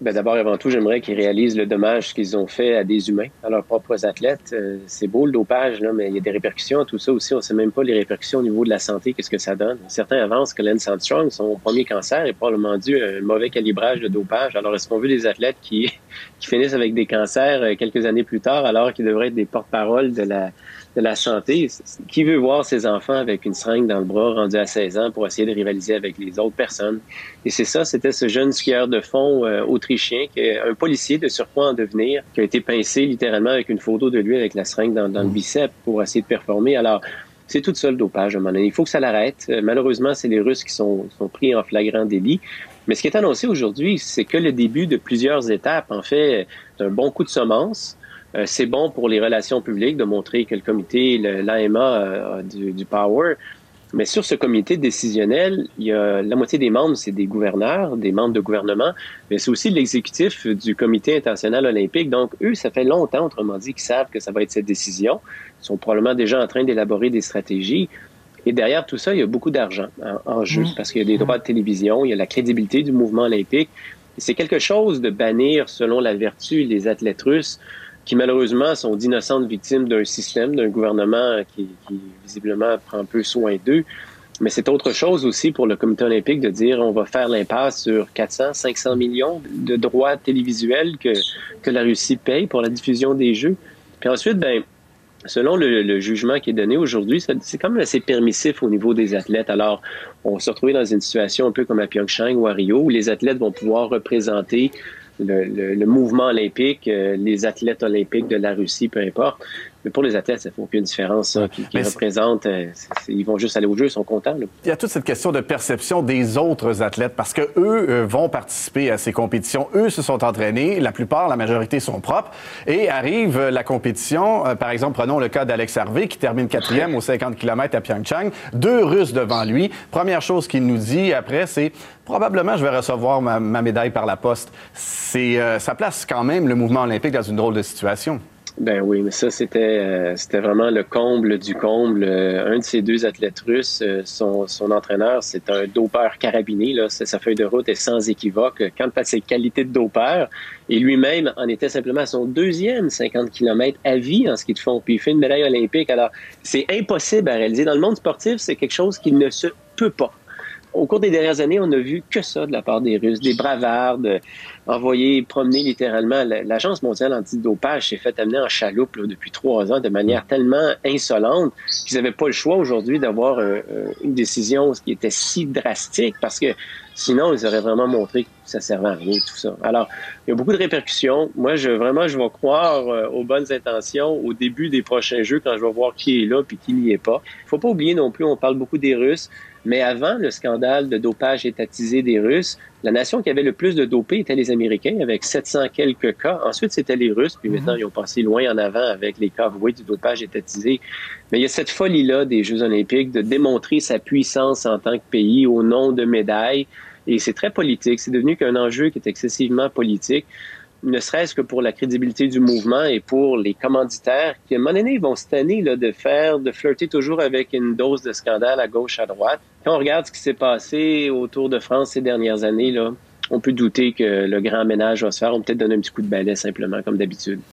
Ben d'abord avant tout, j'aimerais qu'ils réalisent le dommage qu'ils ont fait à des humains, à leurs propres athlètes. Euh, c'est beau le dopage, là, mais il y a des répercussions. Tout ça aussi, on ne sait même pas les répercussions au niveau de la santé, qu'est-ce que ça donne. Certains avancent que Lance Armstrong, son premier cancer, est probablement dû à un mauvais calibrage de dopage. Alors, est-ce qu'on veut des athlètes qui, qui finissent avec des cancers euh, quelques années plus tard, alors qu'ils devraient être des porte-parole de la, de la santé? Qui veut voir ses enfants avec une seringue dans le bras rendu à 16 ans pour essayer de rivaliser avec les autres personnes? Et c'est ça, c'était ce jeune skieur de fond euh, autrichien, qui est un policier de surpoids en devenir, qui a été pincé littéralement avec une photo de lui avec la seringue dans, dans le bicep pour essayer de performer. Alors, c'est tout ça le dopage à un moment donné. Il faut que ça l'arrête. Euh, malheureusement, c'est les Russes qui sont, sont, pris en flagrant délit. Mais ce qui est annoncé aujourd'hui, c'est que le début de plusieurs étapes, en fait, d'un bon coup de semence. Euh, c'est bon pour les relations publiques de montrer que le comité, l'AMA du, du Power, mais sur ce comité décisionnel, il y a la moitié des membres, c'est des gouverneurs, des membres de gouvernement, mais c'est aussi l'exécutif du comité international olympique. Donc, eux, ça fait longtemps, autrement dit, qu'ils savent que ça va être cette décision. Ils sont probablement déjà en train d'élaborer des stratégies. Et derrière tout ça, il y a beaucoup d'argent en, jeu, mmh. parce qu'il y a des droits de télévision, il y a la crédibilité du mouvement olympique. C'est quelque chose de bannir, selon la vertu, les athlètes russes qui malheureusement sont d'innocentes victimes d'un système, d'un gouvernement qui, qui, visiblement prend peu soin d'eux. Mais c'est autre chose aussi pour le comité olympique de dire on va faire l'impasse sur 400, 500 millions de droits télévisuels que, que la Russie paye pour la diffusion des jeux. Puis ensuite, ben, selon le, le jugement qui est donné aujourd'hui, c'est quand même assez permissif au niveau des athlètes. Alors, on se retrouver dans une situation un peu comme à Pyeongchang ou à Rio, où les athlètes vont pouvoir représenter le, le, mouvement olympique, euh, les athlètes olympiques de la Russie, peu importe. Mais pour les athlètes, ça ne fait aucune différence. Ça, qui, qui représentent, euh, ils vont juste aller au jeu, ils sont contents. Là. Il y a toute cette question de perception des autres athlètes parce que eux euh, vont participer à ces compétitions. Eux se sont entraînés. La plupart, la majorité sont propres. Et arrive la compétition. par exemple, prenons le cas d'Alex Harvey qui termine quatrième aux 50 km à Pyeongchang. Deux Russes devant lui. Première chose qu'il nous dit après, c'est probablement je vais recevoir ma, ma médaille par la poste. C'est, euh, ça place quand même le mouvement olympique dans une drôle de situation. Ben oui, mais ça, c'était euh, c'était vraiment le comble du comble. Euh, un de ces deux athlètes russes, euh, son, son entraîneur, c'est un dopeur carabiné. Là. Sa feuille de route est sans équivoque quant à ses qualités de dopeur. Et lui-même en était simplement à son deuxième 50 km à vie en ski de fond. Puis il fait une médaille olympique. Alors, c'est impossible à réaliser. Dans le monde sportif, c'est quelque chose qui ne se peut pas au cours des dernières années, on n'a vu que ça de la part des Russes, des bravards, envoyer promener littéralement. L'Agence mondiale antidopage s'est fait amener en chaloupe depuis trois ans de manière tellement insolente qu'ils n'avaient pas le choix aujourd'hui d'avoir euh, euh, une décision qui était si drastique parce que sinon, ils auraient vraiment montré que ça servait à rien, tout ça. Alors, il y a beaucoup de répercussions. Moi, je vraiment, je vais croire euh, aux bonnes intentions au début des prochains jeux quand je vais voir qui est là puis qui n'y est pas. Il faut pas oublier non plus, on parle beaucoup des Russes. Mais avant le scandale de dopage étatisé des Russes, la nation qui avait le plus de dopés était les Américains, avec 700 quelques cas. Ensuite, c'était les Russes, puis maintenant, mhm. ils ont passé loin en avant avec les cas avoués du dopage étatisé. Mais il y a cette folie-là des Jeux olympiques de démontrer sa puissance en tant que pays au nom de médailles. Et c'est très politique. C'est devenu qu'un enjeu qui est excessivement politique ne serait-ce que pour la crédibilité du mouvement et pour les commanditaires qui, à un moment donné, vont se tanner là, de faire, de flirter toujours avec une dose de scandale à gauche, à droite. Quand on regarde ce qui s'est passé autour de France ces dernières années, là, on peut douter que le grand ménage va se faire. On peut peut-être donner un petit coup de balai simplement, comme d'habitude.